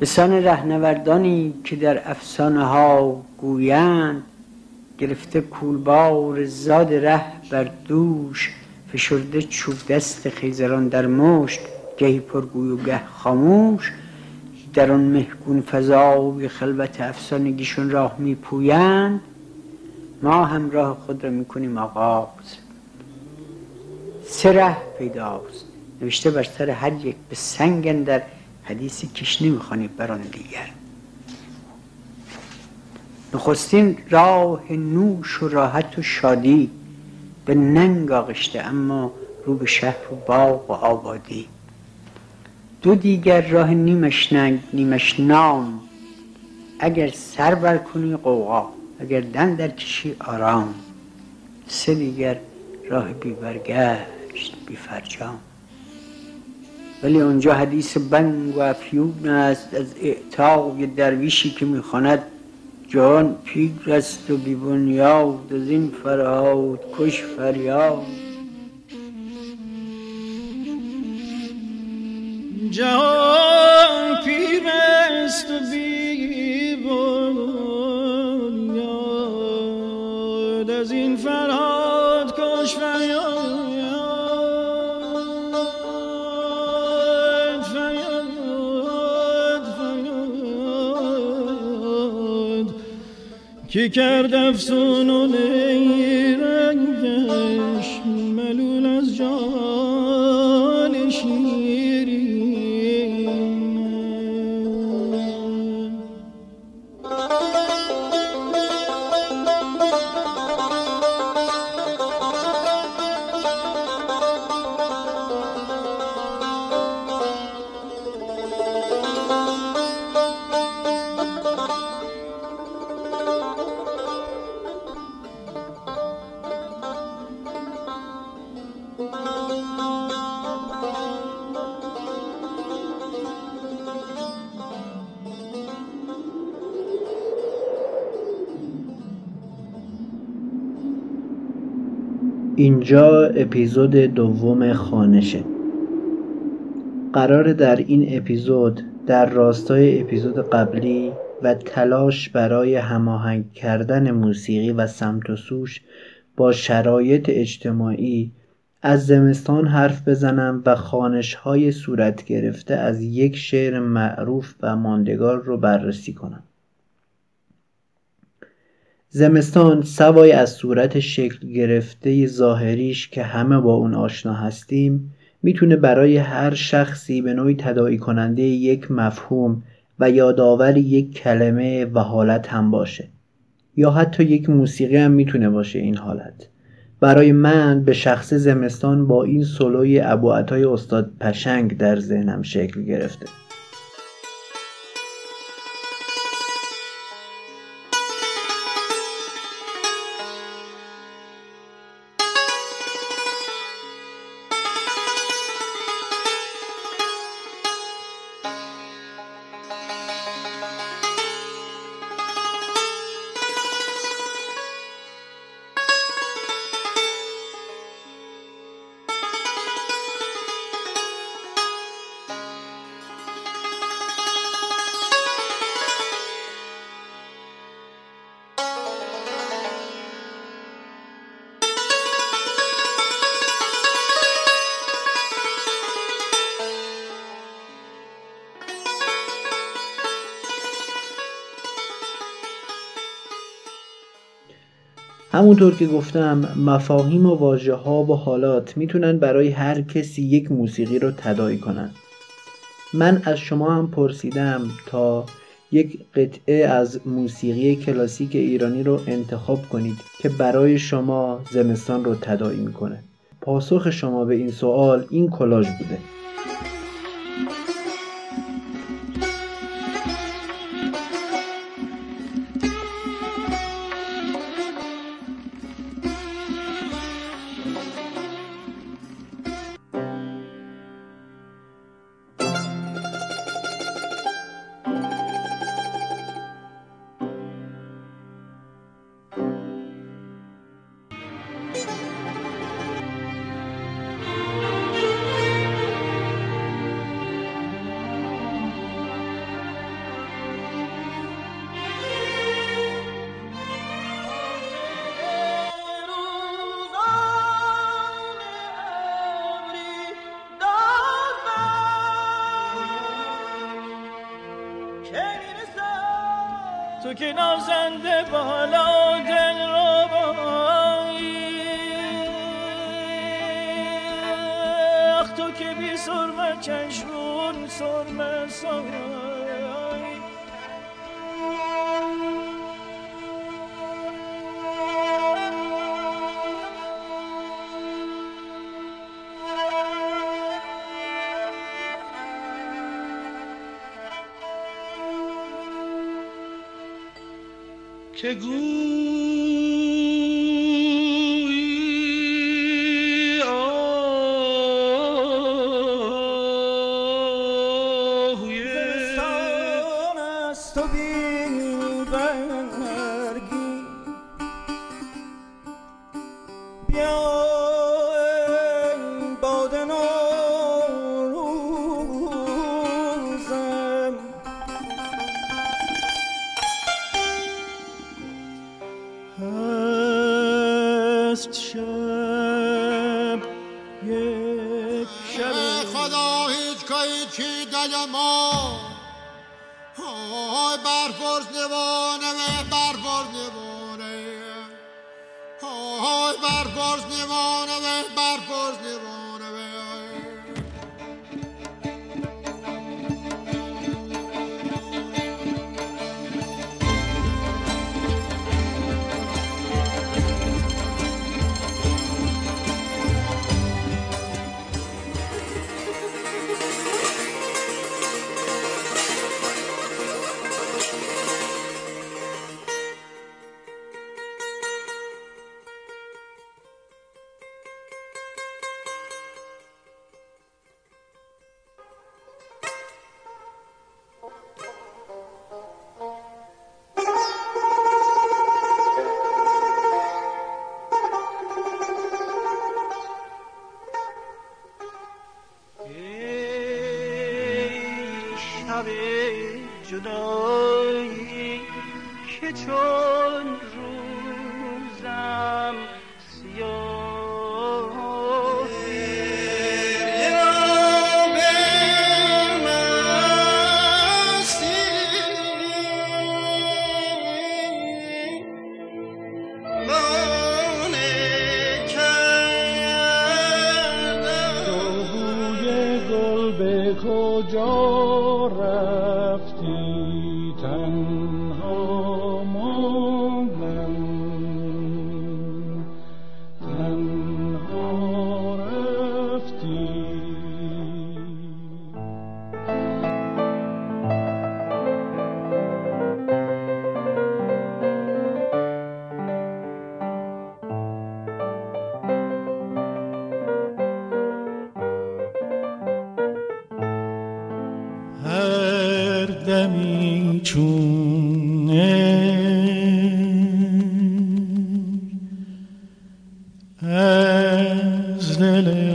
بسان رهنوردانی که در افسانه ها گویند گرفته کولبار زاد ره بر دوش فشرده چوب دست خیزران در مشت گهی پرگوی و گه خاموش. در آن مهگون فضای خلوت افسانگیشون راه میپویند. ما هم راه خود را می‌کنیم آغاز. سه ره پیداست. نوشته بر سر هر یک به سنگن در حدیثی کش نمی‌خوانی بر آن دیگر. نخستین راه نوش و راحت و شادی به ننگ آغشته اما رو به شهر و باغ و آبادی. دو دیگر راه نیمش ننگ نیمش نام. اگر سر بر کنی قوقا اگر دن در کشی آرام. سه دیگر راه بی فرجام. ولی اونجا حدیث بنگ و افیون است از اعتاق درویشی که می‌خواند. جان پیر است و بی بنیاد از این فرهاد کش فریاد. جهان پیر است و بی که کرد افسون و نیرنگش اینجا اپیزود دوم خانشه. قراره در این اپیزود در راستای اپیزود قبلی و تلاش برای هماهنگ کردن موسیقی و سمت و سوش با شرایط اجتماعی از زمستان حرف بزنم و خانش های صورت گرفته از یک شعر معروف و ماندگار رو بررسی کنم. زمستان سوای از صورت شکل گرفته ظاهریش که همه با اون آشنا هستیم می‌تونه برای هر شخصی به نوعی تداعی کننده یک مفهوم و یادآور یک کلمه و حالت هم باشه. یا حتی یک موسیقی هم می‌تونه باشه این حالت. برای من به شخص زمستان با این سولوی ابو عطای استاد پشنگ در ذهنم شکل گرفته. همونطور که گفتم مفاهیم و واژه ها و حالات می‌تونن برای هر کسی یک موسیقی رو تداعی کنن. من از شما هم پرسیدم تا یک قطعه از موسیقی کلاسیک ایرانی رو انتخاب کنید که برای شما زمستان رو تداعی می‌کنه. پاسخ شما به این سوال این کلاژ بوده. تو که نازنده شب جدایی که چون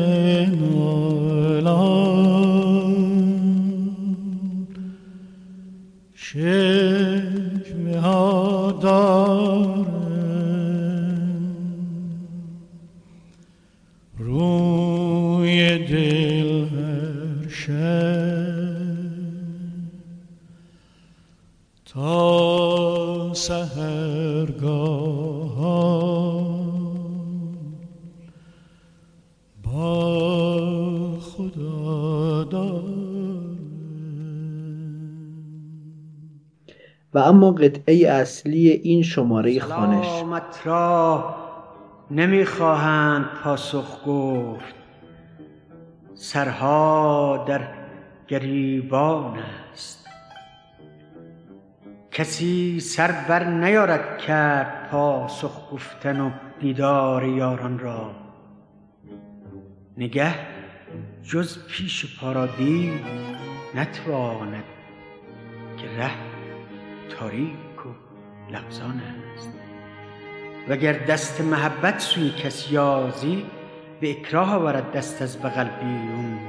دل اما قطعه اصلی این شماره خانش. سلامت را نمی‌خواهند پاسخ گفت. سرها در گریبان است. کسی سر بر نیارد کرد پاسخ گفتن و دیدار یاران را. نگه جز پیش پارادی نتواند که ره تاریک و لغزان است. وگر دست محبت سوی کسی یازی به اکراه آورد دست از بغل بیرون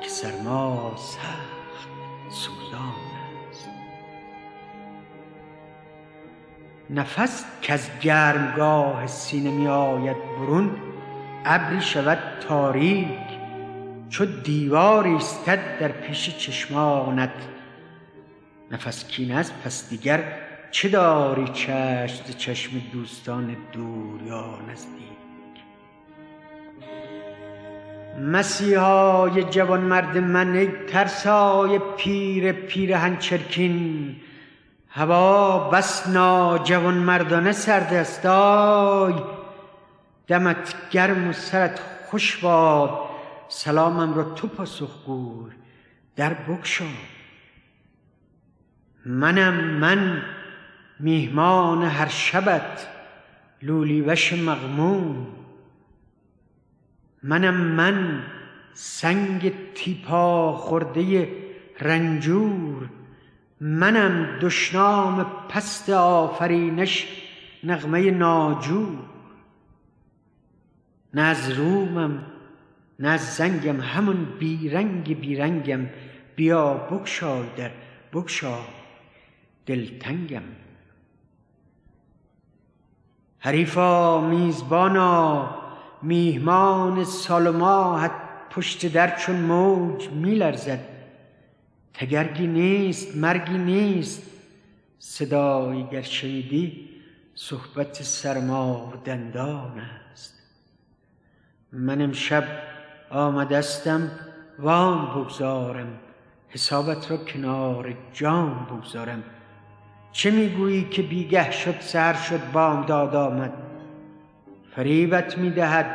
که سرما سخت سوزان است. نفس که از گرمگاه سینه می آید برون ابری شود تاریک چو دیواری استد در پیش چشمانت. نفس کین است پس دیگر چه داری چشم چشم دوستان دور یا نزدیک؟ مسیحای جوان مرد من ای ترسای پیر پیر هنچرکین هوا بس جوان مردانه سرد است. آی دمت گرم و سرت خوش باد. سلامم را تو پاسخ گوی در بگشا. منم من میهمان هر شبت لولی وش مغموم. منم من سنگ تیپا خورده رنجور. منم دشنام پست آفرینش نغمه ناجور. نه از رومم نه از زنگم همون بیرنگ بیرنگم. بیا بگشای در بگشا. دلتنگم حریفا میزبانا میهمان سال ماهت پشت در چون موج میلرزد. تگرگی نیست مرگی نیست. صدایی گر شنیدی صحبت سرما دندان است. من امشب آمدستم وام بگذارم. حسابت را کنار جام بگذارم. چه می‌گویی که بیگه شد سر شد بامداد آمد؟ فریبت می‌دهد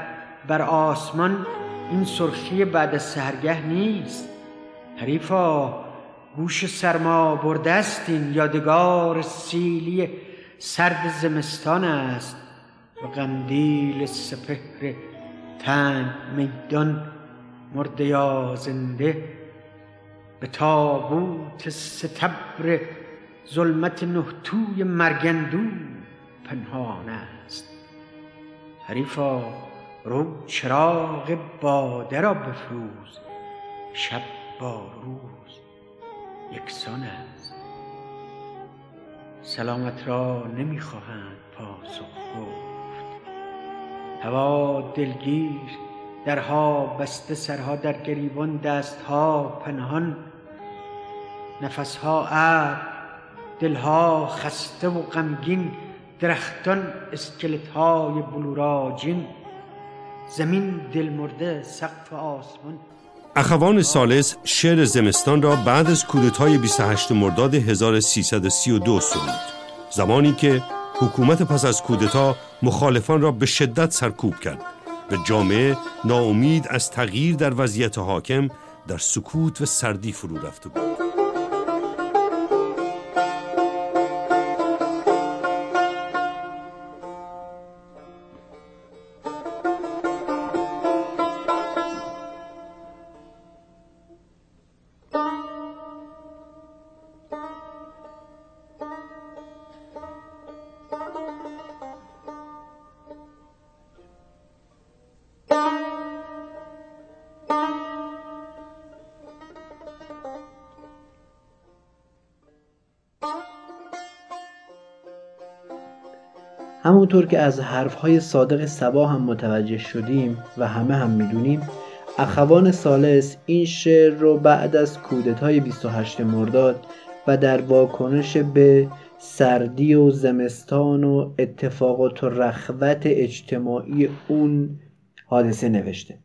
بر آسمان این سرخی بعد از سهرگه نیست. حریفا گوش سرما برده این یادگار سیلی سرد زمستان است. و قندیل سپهر تنگ میدان مرده یا زنده؟ به تابوت ستبر ظلمت نهتوی مرگندو پنهان است. حریفا رو چراغ باده را بفروز. شب با روز یکسان است. سلامت را نمی‌خواهند پاسخ گفت. هوا دلگیر درها بسته سرها در گریبان دستها پنهان. نفسها ابر دلها خسته و غمگین درختان اسکلت های بلوراجین. زمین دل مرده سقف آسمان. اخوان سالس شعر زمستان را بعد از کودتای 28 مرداد 1332 سرود زمانی که حکومت پس از کودتا مخالفان را به شدت سرکوب کرد و جامعه ناامید از تغییر در وضعیت حاکم در سکوت و سردی فرو رفته بود. همونطور که از حرفهای صادق سبا هم متوجه شدیم و همه هم می‌دونیم اخوان سالس این شعر رو بعد از کودتای 28 مرداد و در واکنش به سردی و زمستان و اتفاقات و رخوت اجتماعی اون حادثه نوشته.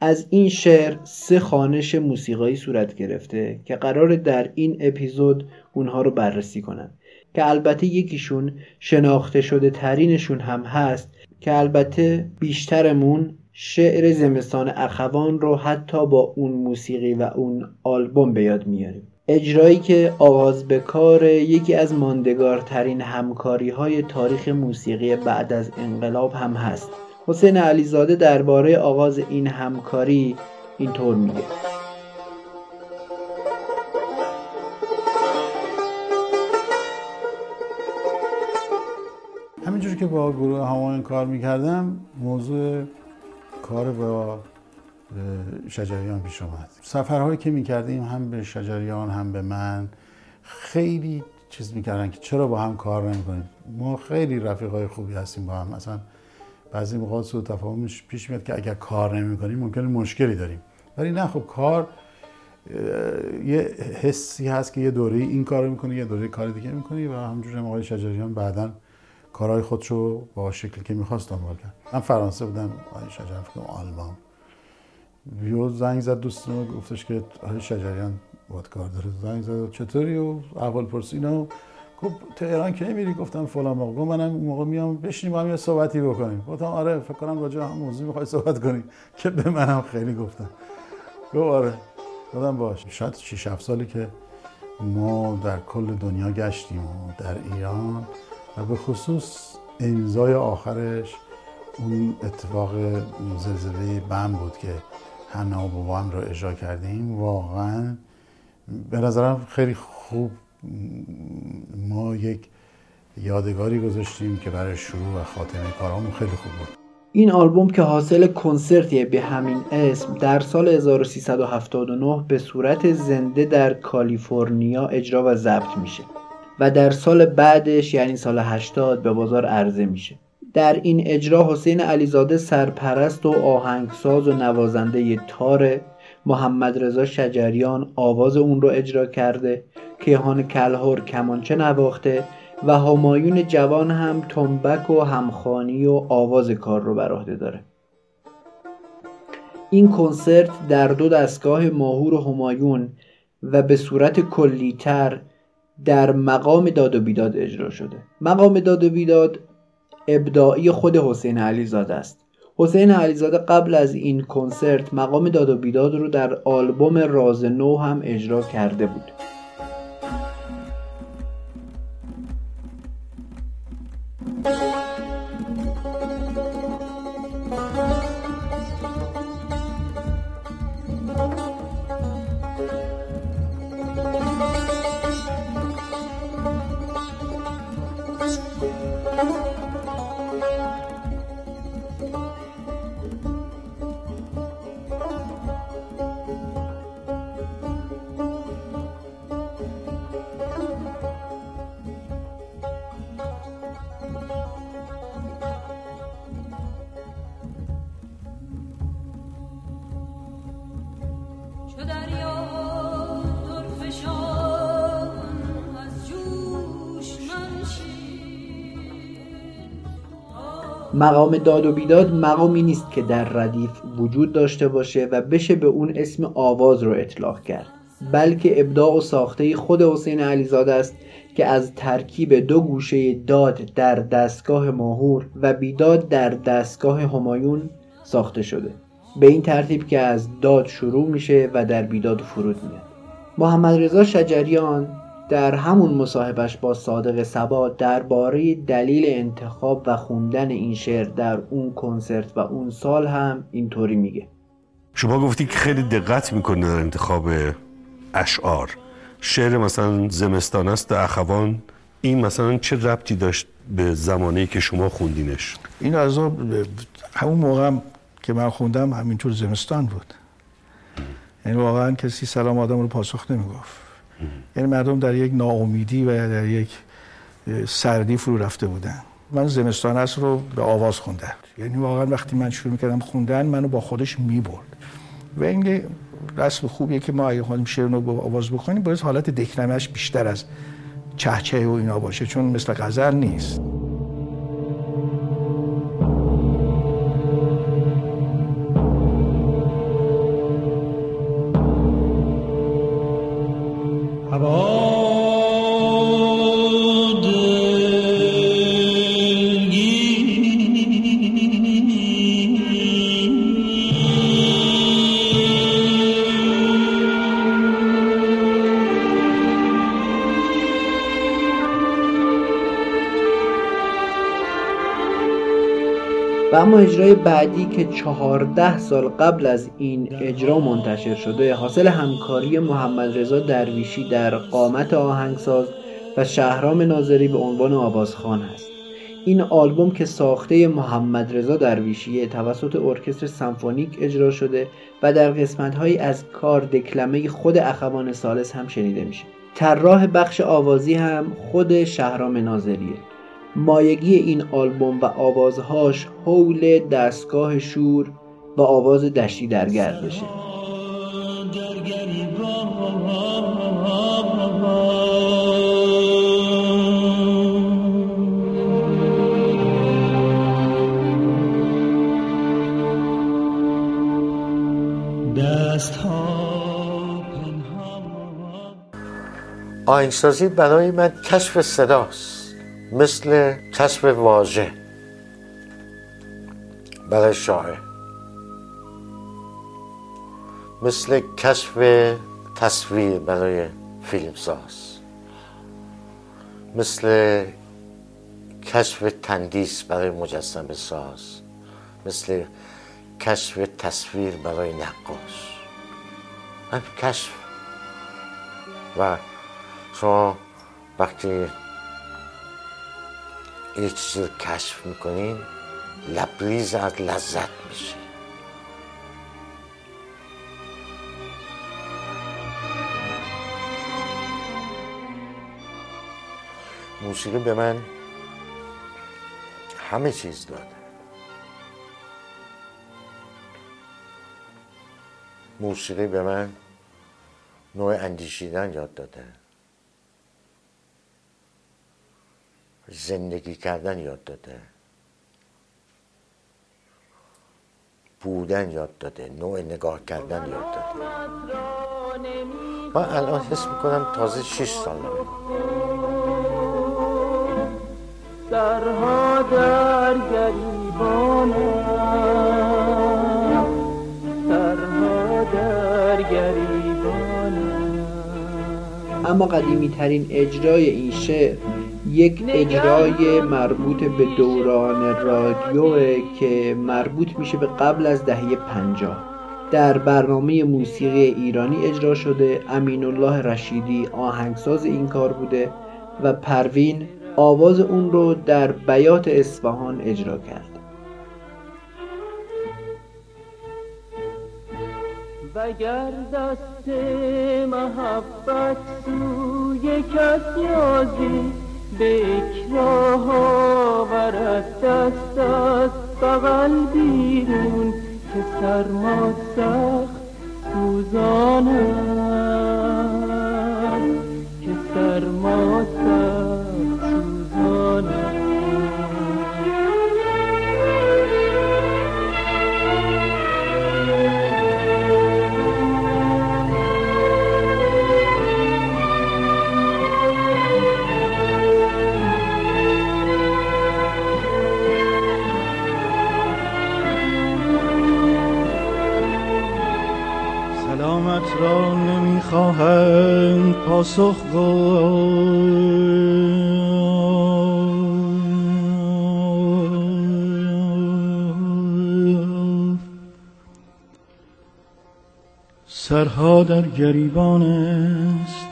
از این شعر سه خانش موسیقایی صورت گرفته که قرار در این اپیزود اونها رو بررسی کنند. که البته یکیشون شناخته شده ترینشون هم هست که البته بیشترمون شعر زمستان اخوان رو حتی با اون موسیقی و اون آلبوم به یاد میاریم. اجرایی که آغاز به کار یکی از ماندگارترین همکاری های تاریخ موسیقی بعد از انقلاب هم هست. حسین علیزاده درباره آغاز این همکاری اینطور میگه. که با گروه هماین کار می‌کردم موضوع کار با شجریان پیش اومد. سفرهایی که می‌کردیم هم به شجریان هم به من خیلی چیز می‌کردن که چرا با هم کار نمی‌کنیم. ما خیلی رفیقای خوبی هستیم با هم. مثلا بعضی موقع سوء تفاهمش پیش میاد که اگر کار نمی‌کنیم ممکنه مشکلی داریم. ولی نه خب کار یه حسی هست که یه دوره این کار می‌کنی یه دوره کار دیگه می‌کنی و همجور هم آقای شجریان بعدا کارهای خودشو با شکلی که می‌خواست دنبال کرد. من فرانسه بودم آقای شجریان فکر آلمان. یو زنگ زد دوستم گفتش که آقای شجریان باید کار داره. زنگ زد چطوری؟ و اول پرسینا گفت تهران کی میری؟ گفتم فلان موقع. منم موقع میام بشینیم با هم یه صحبتی بکنیم. گفتم آره فکر کنم راجع هم موضوع می‌خوای صحبت کنی. که به منم خیلی گفتم گفت آره. گفتم باش. شاید 6 7 سالی که ما در کل دنیا گشتیم در ایران و به خصوص امضای آخرش اون اتفاق زلزله بم بود که حنا و بابام رو اجرا کردیم. واقعا به نظرم خیلی خوب ما یک یادگاری گذاشتیم که برای شروع و خاتمه کارامون خیلی خوب بود. این آلبوم که حاصل کنسرتیه به همین اسم در سال 1379 به صورت زنده در کالیفرنیا اجرا و ضبط میشه. و در سال بعدش یعنی سال 80 به بازار عرضه میشه. در این اجرا حسین علیزاده سرپرست و آهنگساز و نوازنده تار محمد رضا شجریان آواز اون رو اجرا کرده کیهان کلهور کمانچه نواخته و همایون جوان هم تنبک و همخانی و آواز کار رو بر عهده داره. این کنسرت در دو دستگاه ماهور و همایون و به صورت کلیتر در مقام داد و بیداد اجرا شده. مقام داد و بیداد ابداعی خود حسین علیزاده است. حسین علیزاده قبل از این کنسرت مقام داد و بیداد رو در آلبوم راز نو هم اجرا کرده بود. مقام داد و بیداد مقامی نیست که در ردیف وجود داشته باشه و بشه به اون اسم آواز رو اطلاق کرد. بلکه ابداع و ساخته خود حسین علیزاده است که از ترکیب دو گوشه داد در دستگاه ماهور و بیداد در دستگاه همایون ساخته شده. به این ترتیب که از داد شروع میشه و در بیداد فرود میاد. محمد رضا شجریان در همون مصاحبش با صادق سبا درباره دلیل انتخاب و خوندن این شعر در اون کنسرت و اون سال هم اینطوری میگه. شما گفتی که خیلی دقت می‌کنه در انتخاب اشعار. شعر مثلا زمستان است اخوان این مثلا چه ربطی داشت به زمانی که شما خوندینش؟ این از همون موقع هم که من خوندم همینطور زمستان بود. یعنی واقعا کسی سلام آدم رو پاسخ نمی‌گفت. یعنی مردم در یک ناامیدی و در یک سردی فرو رفته بودن. من زمستان است رو به آواز خوندم یعنی واقعا وقتی من شروع می‌کردم خوندن منو با خودش می‌برد. و این رسم خوبیه که ما اگه خواهیم شعر رو با آواز بخونیم باید حالت دکنمش بیشتر از چهچه و اینا باشه چون مثل غزل نیست. بعدی که چهارده سال قبل از این اجرا منتشر شده حاصل همکاری محمد رضا درویشی در قامت آهنگساز و شهرام ناظری به عنوان آوازخان است. این آلبوم که ساخته محمد رضا درویشی توسط ارکستر سمفونیک اجرا شده و در قسمتهایی از کار دکلمه خود اخوان سالس هم شنیده میشه. طراح بخش آوازی هم خود شهرام ناظریه. مایگی این آلبوم و آوازهاش حول دستگاه شور و آواز دشتی در گردشه آهنگسازی برای من کشف صداست. مثل کشف واژه برای شاعر. مثل کشف تصویر برای فیلمساز مثل کشف تندیس برای مجسم ساز. مثل کشف تصویر برای نقاش. هم کشف. و شما وقتی یه چیزی رو کشف می‌کنین لبریز از لذت میشه موسیقی به من همه چیز داده. موسیقی به من نوع اندیشیدن یاد داده. زندگی کردن یاد داده. بودن یاد داده. نوع نگاه کردن یاد داده. من الان حس می‌کنم تازه شش سالمه. سرها در سرها در گریبانم اما قدیمی ترین اجرای این شعر یک اجرای مربوط به دوران رادیو که مربوط میشه به قبل از دهه پنجاه. در برنامه موسیقی ایرانی اجرا شده امین الله رشیدی آهنگساز این کار بوده و پروین آواز اون رو در بیات اصفهان اجرا کرد. وگر دست محبت سوی کس به اکراه آورد دست از بغل بیرون که سرما سخت سوزانم که سرما سخت پاسخ گفت. سرها در گریبان است.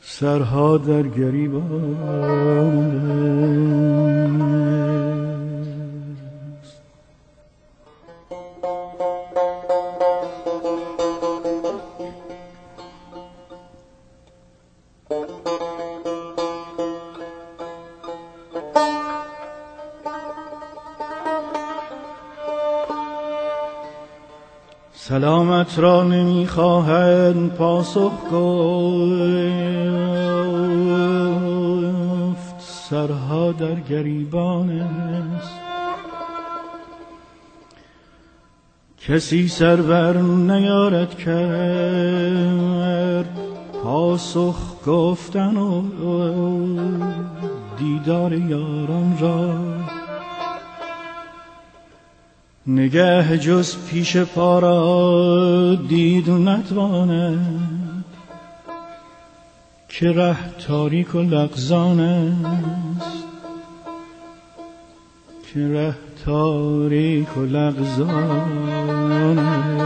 سرها در گریبان است. سلامت را نمی‌خواهند پاسخ گفت. سرها در گریبان است. کسی سرور نیارد کرد. پاسخ گفتن و دیدار یاران را نگه جز پیش پا را دید نتواند که ره تاریک و لغزان است. که ره تاریک و لغزان است.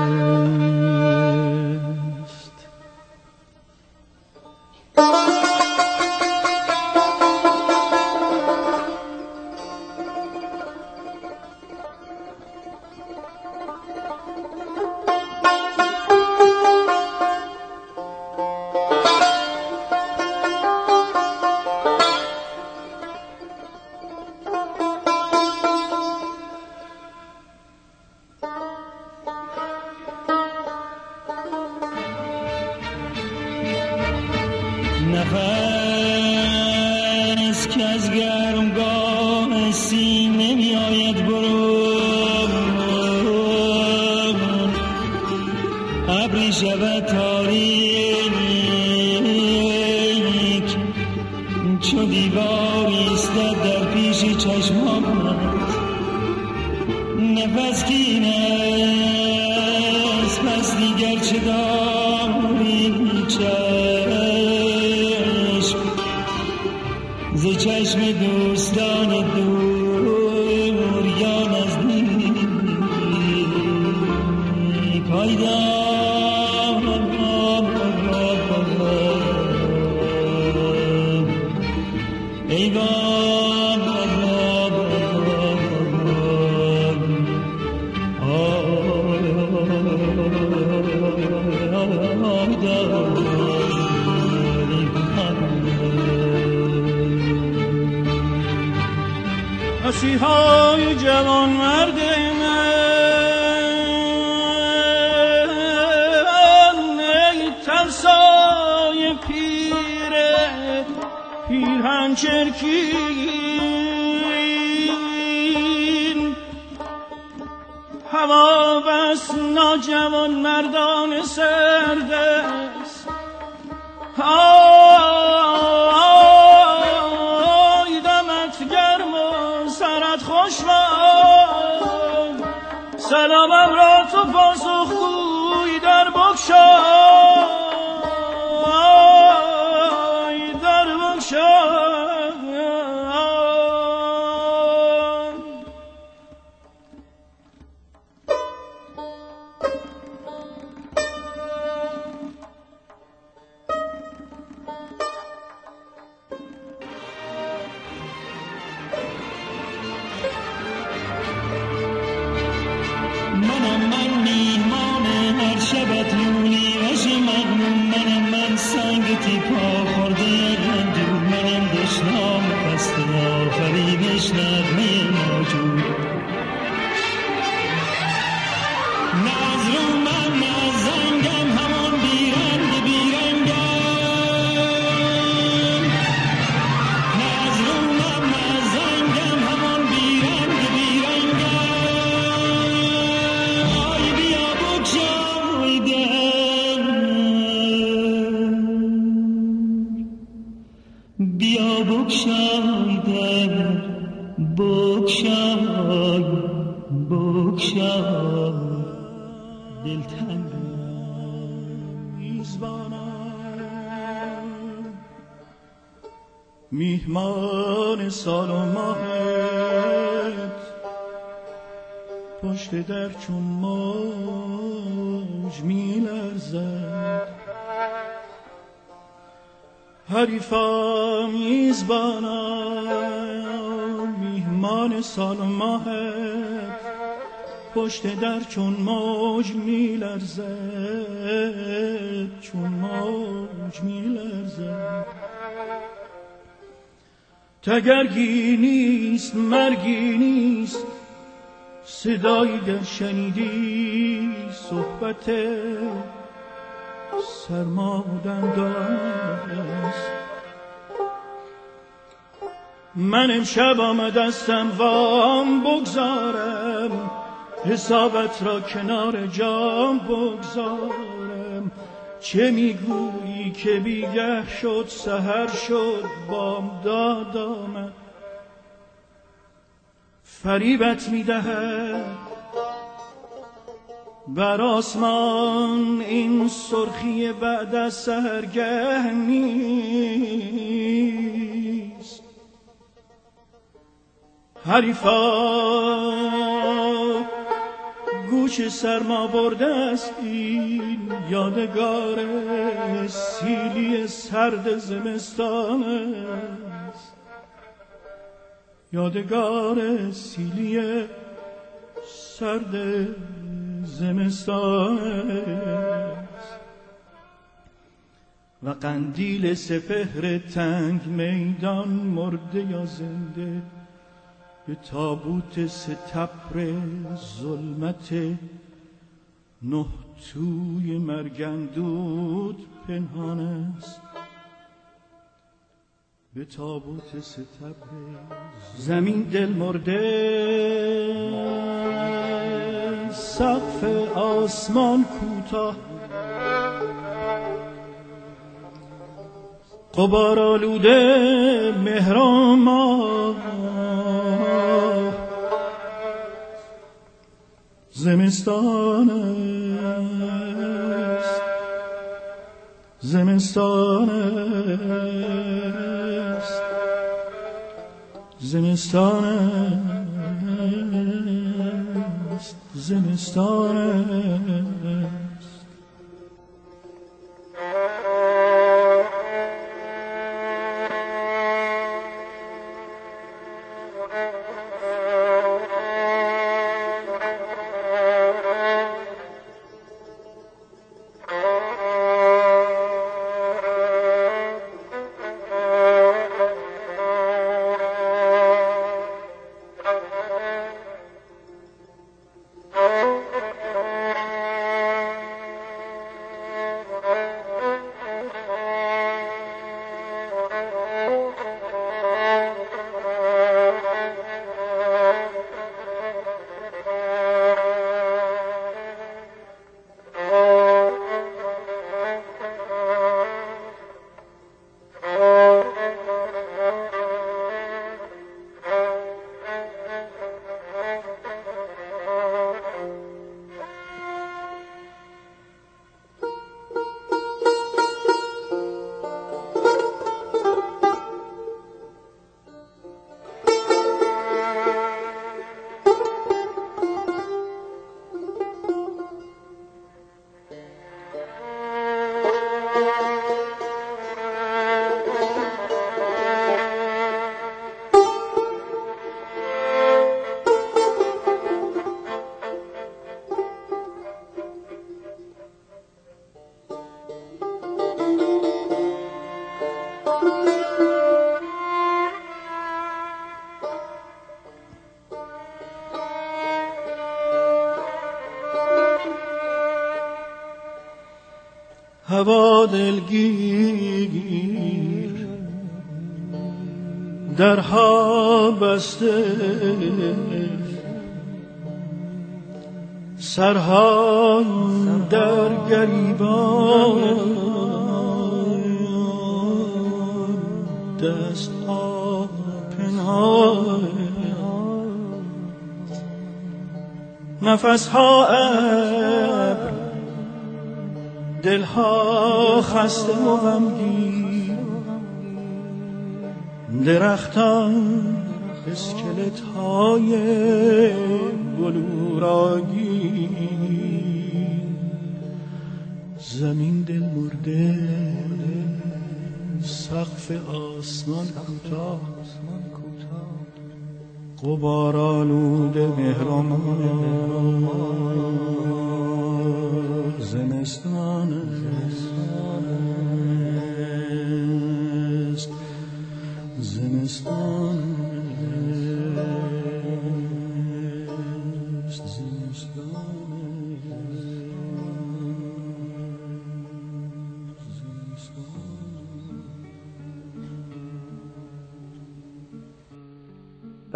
کسی نمی آید برون ابری شود هوا بس ناجوان مردان سرد است آی دمت گرم و سرت خوش سلامم را تو پاسخ گوی در بگشای میهمان سال و ماهت پشت در چون موج میلرزد. حریفا میزبانم میهمان سال و ماهت پشت در چون موج میلرزد. چون موج میلرزد. تگرگی نیست مرگی نیست. صدایی گر شنیدی صحبت سرمادندان است من امشب آمدستم وام بگذارم. حسابت را کنار جام بگذارم چه می‌گویی که بیگه شد سهر شد بامداد آمد. فریبت می‌دهد بر آسمان این سرخی بعد از سهرگه نیست. حریفا گوش سرما برده است این یادگار سیلی سرد زمستان است. یادگار سیلی سرد زمستان است. و قندیل سپهر تنگ میدان مرده یا زنده به تابوت ستبر ظلمت نه توی مرگندود پنهان است. به تابوت ستبر زمین دل مرده سقف آسمان کوتاه. قبار آلوده مهرام زمستان است. زمستان است. زمستان است. زمستان است. سرها در گریبان دستها پنهان. نفسها ابر دلها خسته و غمگین. درختان اسکلت های بلوراگی زمین دل مرده سقف آسمان کوتاه. قبار آلوده مهرمان زمستان زمستان.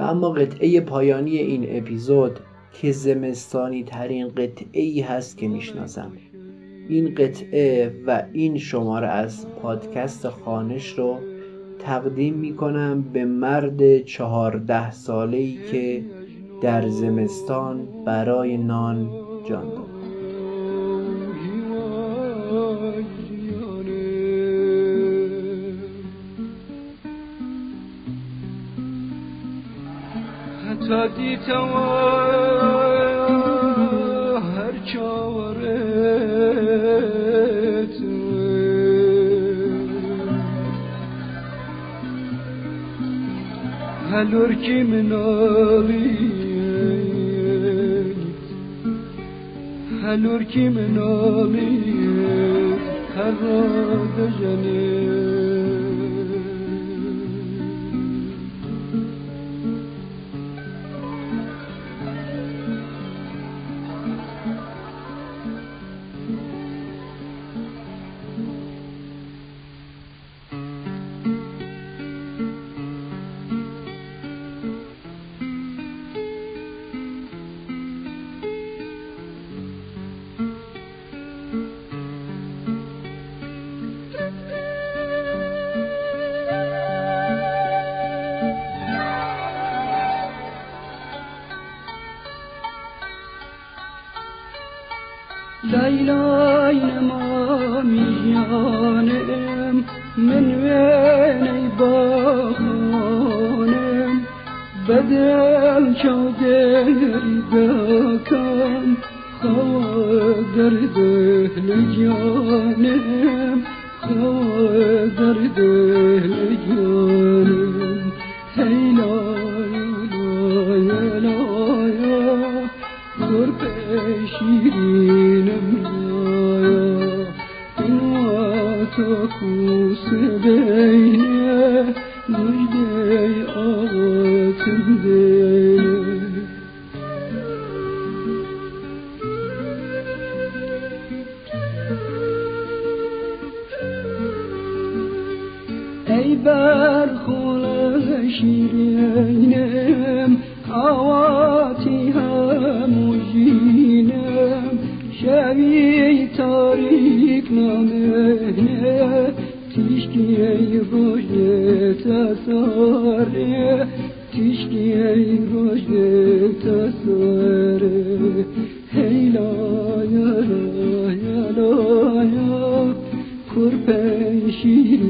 اما قطعه پایانی این اپیزود که زمستانی ترین قطعه ای هست که می‌شناسم. این قطعه و این شماره از پادکست خانش رو تقدیم می‌کنم به مرد چهارده ساله ای که در زمستان برای نان جان داد دیتم هر چاورت هلور کی منالیت هلور کی منالیت هر را لیلای نما میانم من وینی با خانم بدل چودری بکن خواه در دهل جانم خواه در دهل جانم هیلا لا لا لا تو 必须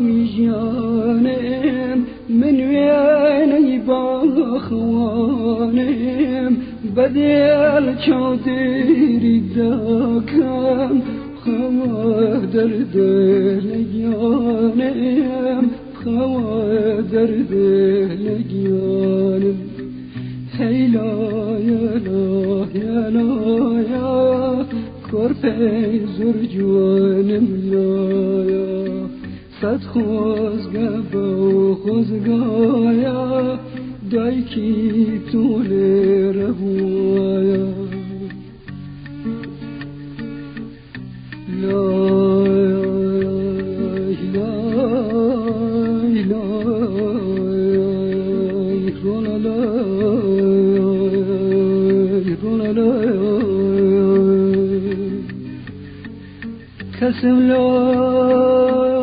می جانم من وینی با خوانم بدل چودری دکم خواه در دل جانم خواه در دل جانم هیلا یا لا یا لا یا زر جوانم لایا صد خوزگه با خوزگایا. دایکی طول ربوایا کسم لای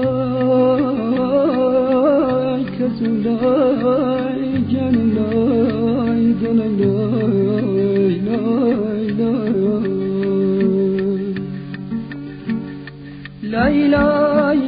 کسم لای جن لای دل لای لای